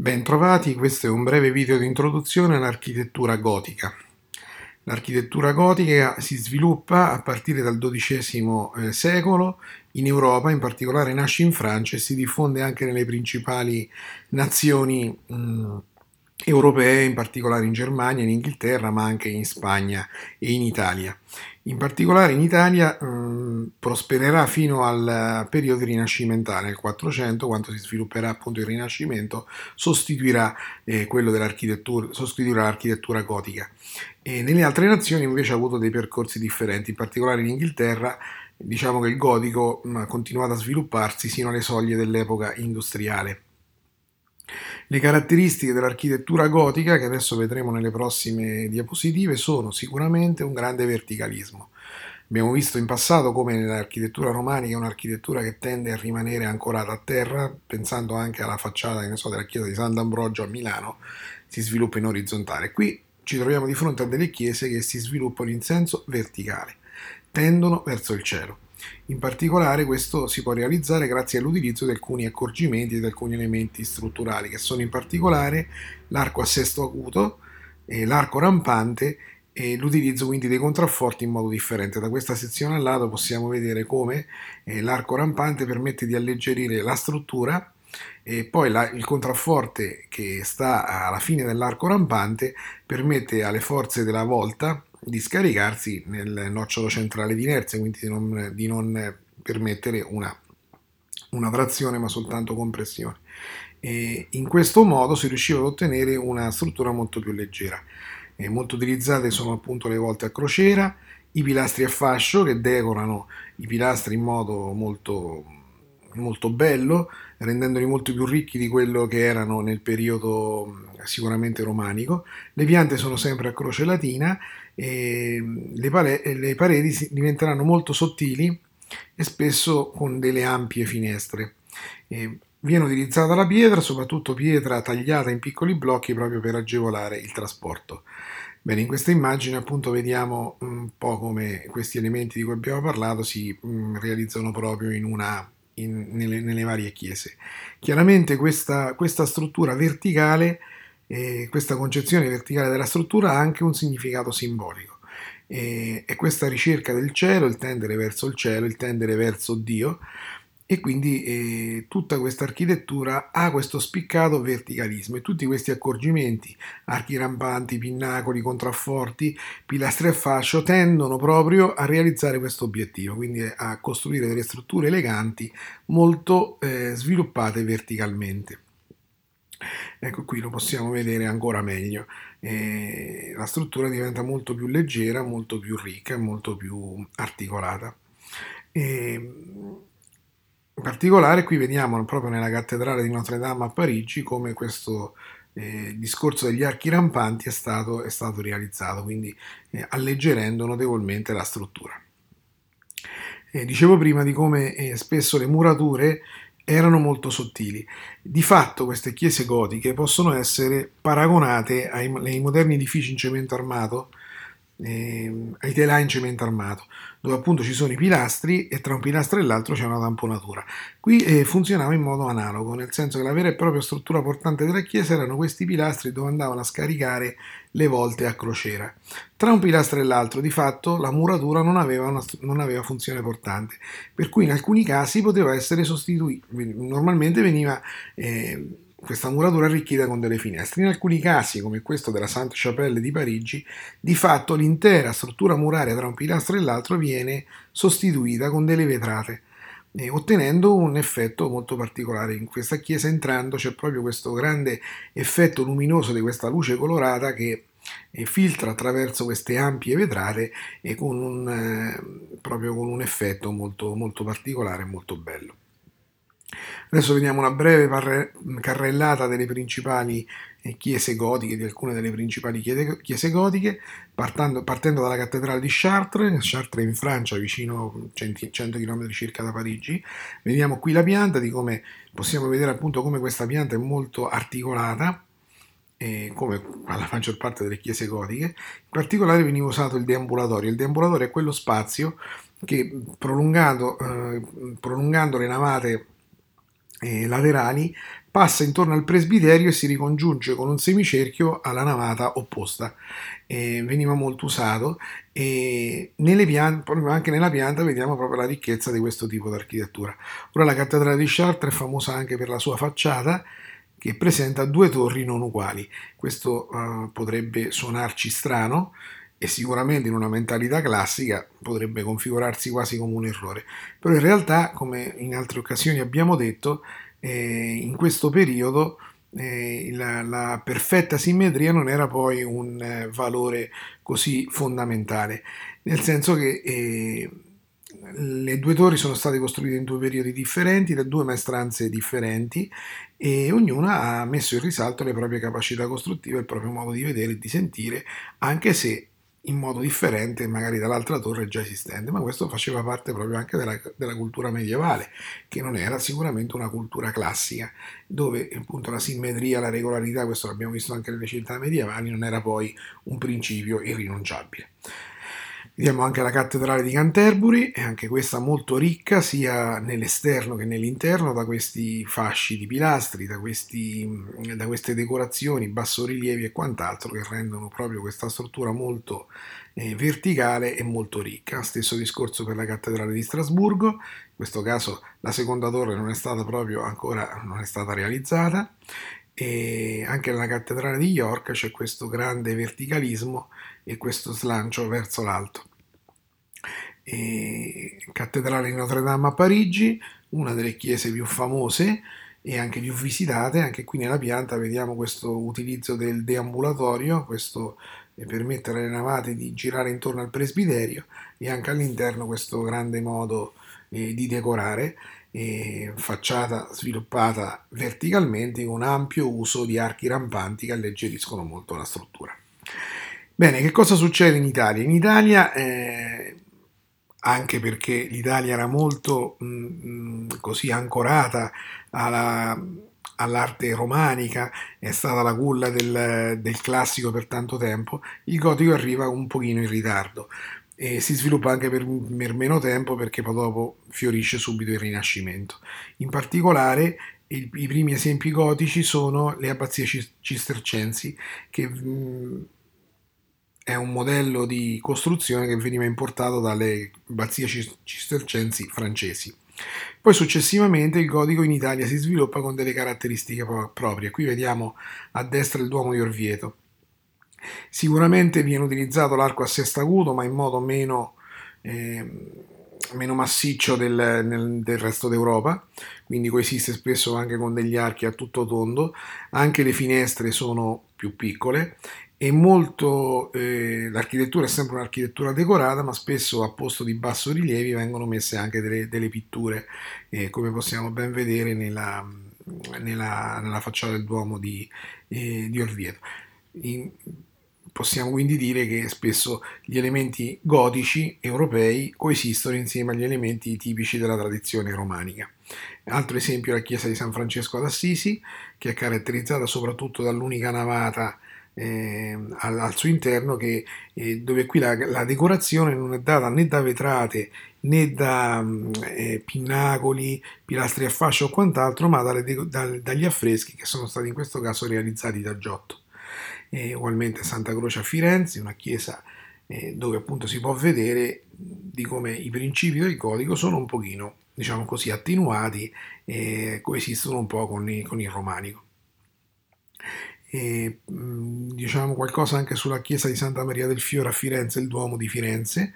Bentrovati, questo è un breve video di introduzione all'architettura gotica. L'architettura gotica si sviluppa a partire dal XII eh, secolo in Europa, in particolare nasce in Francia e si diffonde anche nelle principali nazioni mh, europee, in particolare in Germania, in Inghilterra, ma anche in Spagna e in Italia. In particolare in Italia mh, prospererà fino al periodo rinascimentale, nel 400, quando si svilupperà appunto il Rinascimento, sostituirà eh, quello dell'architettura, sostituirà l'architettura gotica. E nelle altre nazioni invece ha avuto dei percorsi differenti, in particolare in Inghilterra diciamo che il gotico ha continuato a svilupparsi sino alle soglie dell'epoca industriale. Le caratteristiche dell'architettura gotica, che adesso vedremo nelle prossime diapositive, sono sicuramente un grande verticalismo. Abbiamo visto in passato come l'architettura romanica è un'architettura che tende a rimanere ancorata a terra, pensando anche alla facciata so, della chiesa di Sant'Ambrogio a Milano, si sviluppa in orizzontale. Qui ci troviamo di fronte a delle chiese che si sviluppano in senso verticale, tendono verso il cielo. In particolare questo si può realizzare grazie all'utilizzo di alcuni accorgimenti e di alcuni elementi strutturali, che sono in particolare l'arco a sesto acuto, eh, l'arco rampante e l'utilizzo quindi dei contrafforti in modo differente. Da questa sezione al lato possiamo vedere come eh, l'arco rampante permette di alleggerire la struttura e poi la, il contrafforte che sta alla fine dell'arco rampante permette alle forze della volta di scaricarsi nel nocciolo centrale di inerzia, quindi di non, di non permettere una, una, trazione ma soltanto compressione. E in questo modo si riusciva ad ottenere una struttura molto più leggera. E molto utilizzate sono appunto le volte a crociera, i pilastri a fascio che decorano i pilastri in modo molto, molto bello, rendendoli molto più ricchi di quello che erano nel periodo sicuramente romanico. Le piante sono sempre a croce latina le, pare- le pareti diventeranno molto sottili e spesso con delle ampie finestre. E viene utilizzata la pietra, soprattutto pietra tagliata in piccoli blocchi proprio per agevolare il trasporto. Bene, in questa immagine appunto vediamo un po' come questi elementi di cui abbiamo parlato si mh, realizzano proprio in una, in, nelle, nelle, varie chiese. Chiaramente questa, questa struttura verticale e questa concezione verticale della struttura ha anche un significato simbolico. E, e questa ricerca del cielo, il tendere verso il cielo, il tendere verso Dio, e quindi eh, tutta questa architettura ha questo spiccato verticalismo e tutti questi accorgimenti, archi rampanti, pinnacoli, contrafforti, pilastri a fascio, tendono proprio a realizzare questo obiettivo, quindi a costruire delle strutture eleganti molto eh, sviluppate verticalmente. Ecco qui lo possiamo vedere ancora meglio. Eh, la struttura diventa molto più leggera, molto più ricca e molto più articolata. E, in particolare qui vediamo proprio nella cattedrale di Notre Dame a Parigi come questo eh, discorso degli archi rampanti è stato, è stato realizzato, quindi eh, alleggerendo notevolmente la struttura. Eh, dicevo prima di come eh, spesso le murature erano molto sottili. Di fatto queste chiese gotiche possono essere paragonate ai, ai moderni edifici in cemento armato, eh, ai telai in cemento armato, dove appunto ci sono i pilastri e tra un pilastro e l'altro c'è una tamponatura. Qui eh, funzionava in modo analogo, nel senso che la vera e propria struttura portante della chiesa erano questi pilastri dove andavano a scaricare le volte a crociera. Tra un pilastro e l'altro, di fatto, la muratura non aveva, una, non aveva funzione portante, per cui in alcuni casi poteva essere sostituita, normalmente veniva... Eh, questa muratura arricchita con delle finestre. In alcuni casi, come questo della Sainte-Chapelle di Parigi, di fatto l'intera struttura muraria tra un pilastro e l'altro viene sostituita con delle vetrate, eh, ottenendo un effetto molto particolare. In questa chiesa entrando c'è proprio questo grande effetto luminoso di questa luce colorata che eh, filtra attraverso queste ampie vetrate e con un, eh, proprio con un effetto molto, molto particolare e molto bello. Adesso vediamo una breve carrellata delle principali eh, chiese gotiche, di alcune delle principali chiese gotiche, partendo, partendo dalla cattedrale di Chartres, Chartres in Francia, vicino 100 km circa da Parigi. Vediamo qui la pianta, di come possiamo vedere appunto come questa pianta è molto articolata, eh, come la maggior parte delle chiese gotiche. In particolare veniva usato il deambulatorio. Il deambulatorio è quello spazio che prolungato, eh, prolungando le navate eh, laterali passa intorno al presbiterio e si ricongiunge con un semicerchio alla navata opposta. Eh, veniva molto usato e piante, anche nella pianta vediamo proprio la ricchezza di questo tipo di architettura. Ora la cattedrale di Chartres è famosa anche per la sua facciata che presenta due torri non uguali. Questo uh, potrebbe suonarci strano, e sicuramente in una mentalità classica potrebbe configurarsi quasi come un errore. Però in realtà, come in altre occasioni abbiamo detto, eh, in questo periodo eh, la, la, perfetta simmetria non era poi un eh, valore così fondamentale, nel senso che eh, le due torri sono state costruite in due periodi differenti, da due maestranze differenti e ognuna ha messo in risalto le proprie capacità costruttive, il proprio modo di vedere e di sentire, anche se in modo differente magari dall'altra torre già esistente, ma questo faceva parte proprio anche della, della, cultura medievale, che non era sicuramente una cultura classica, dove appunto la simmetria, la regolarità, questo l'abbiamo visto anche nelle città medievali, non era poi un principio irrinunciabile. Vediamo anche la cattedrale di Canterbury, è anche questa molto ricca sia nell'esterno che nell'interno da questi fasci di pilastri, da, questi, da queste decorazioni, bassorilievi e quant'altro che rendono proprio questa struttura molto eh, verticale e molto ricca. Stesso discorso per la cattedrale di Strasburgo, in questo caso la seconda torre non è stata proprio ancora non è stata realizzata. E anche nella cattedrale di York c'è questo grande verticalismo e questo slancio verso l'alto cattedrale di Notre Dame a Parigi, una delle chiese più famose e anche più visitate, anche qui nella pianta vediamo questo utilizzo del deambulatorio, questo per permettere alle navate di girare intorno al presbiterio e anche all'interno questo grande modo eh, di decorare, eh, facciata sviluppata verticalmente con ampio uso di archi rampanti che alleggeriscono molto la struttura. Bene, che cosa succede in Italia? In Italia eh, anche perché l'Italia era molto mh, mm, mm, così ancorata alla, all'arte romanica, è stata la culla del, del, classico per tanto tempo, il gotico arriva un pochino in ritardo e si sviluppa anche per, per meno tempo perché poi dopo fiorisce subito il Rinascimento. In particolare i, i primi esempi gotici sono le abbazie cistercensi che mh, mm, è un modello di costruzione che veniva importato dalle abbazie cistercensi francesi. Poi successivamente il gotico in Italia si sviluppa con delle caratteristiche proprie. Qui vediamo a destra il Duomo di Orvieto. Sicuramente viene utilizzato l'arco a sesto acuto, ma in modo meno, eh, meno massiccio del, nel, del resto d'Europa, quindi coesiste spesso anche con degli archi a tutto tondo. Anche le finestre sono più piccole è molto, eh, l'architettura è sempre un'architettura decorata, ma spesso a posto di basso rilievi vengono messe anche delle, delle pitture, eh, come possiamo ben vedere nella, nella, nella facciata del Duomo di, eh, di Orvieto. In, possiamo quindi dire che spesso gli elementi gotici europei coesistono insieme agli elementi tipici della tradizione romanica. Altro esempio è la chiesa di San Francesco d'Assisi, che è caratterizzata soprattutto dall'unica navata eh, al, al, suo interno che, eh, dove qui la, la, decorazione non è data né da vetrate né da mm, eh, pinnacoli, pilastri a fascia o quant'altro, ma dalle, da, dagli affreschi che sono stati in questo caso realizzati da Giotto. ugualmente Santa Croce a Firenze, una chiesa eh, dove appunto si può vedere di come i principi del codico sono un pochino, diciamo così, attenuati e coesistono un po' con, i, con il romanico e, diciamo qualcosa anche sulla chiesa di Santa Maria del Fiore a Firenze, il Duomo di Firenze,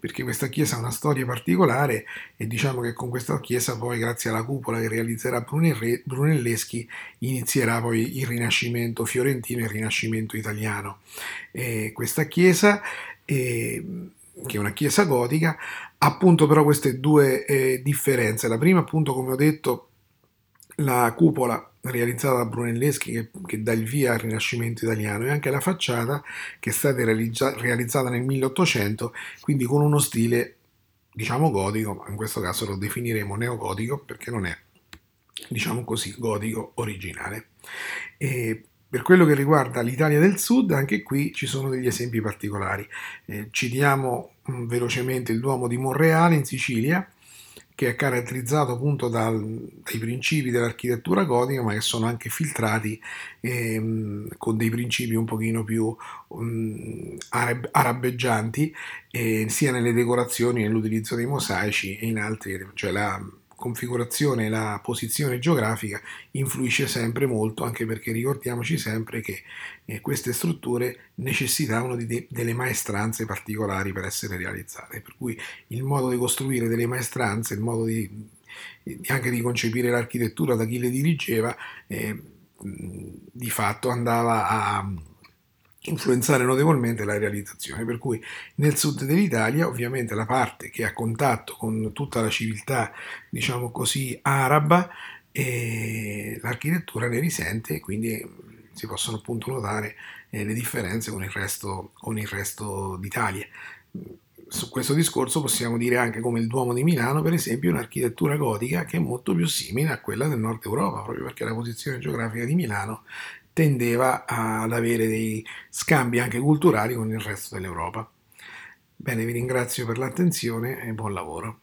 perché questa chiesa ha una storia particolare e diciamo che con questa chiesa poi grazie alla cupola che realizzerà Brunelleschi inizierà poi il Rinascimento fiorentino e il Rinascimento italiano. E questa chiesa eh, che è una chiesa gotica, ha appunto però queste due eh, differenze. La prima, appunto, come ho detto, la cupola realizzata da Brunelleschi che, che, dà il via al Rinascimento italiano e anche la facciata che è stata realizza, realizzata nel 1800, quindi con uno stile diciamo gotico, ma in questo caso lo definiremo neogotico perché non è diciamo così gotico originale. E per quello che riguarda l'Italia del Sud, anche qui ci sono degli esempi particolari. Eh, citiamo mh, mm, velocemente il Duomo di Monreale in Sicilia, che è caratterizzato appunto dal, dai principi dell'architettura gotica, ma che sono anche filtrati ehm, con dei principi un pochino più um, arab- arabeggianti, eh, sia nelle decorazioni, nell'utilizzo dei mosaici e in altri, cioè la configurazione, la posizione geografica influisce sempre molto, anche perché ricordiamoci sempre che eh, queste strutture necessitavano di de- delle maestranze particolari per essere realizzate, per cui il modo di costruire delle maestranze, il modo di, anche di concepire l'architettura da chi le dirigeva, eh, di fatto andava a influenzare notevolmente la realizzazione, per cui nel sud dell'Italia ovviamente la parte che ha contatto con tutta la civiltà, diciamo così, araba, e l'architettura ne risente e quindi si possono appunto notare eh, le differenze con il, resto, con il resto d'Italia. Su questo discorso possiamo dire anche come il Duomo di Milano, per esempio, è un'architettura gotica che è molto più simile a quella del nord Europa, proprio perché la posizione geografica di Milano tendeva ad avere dei scambi anche culturali con il resto dell'Europa. Bene, vi ringrazio per l'attenzione e buon lavoro.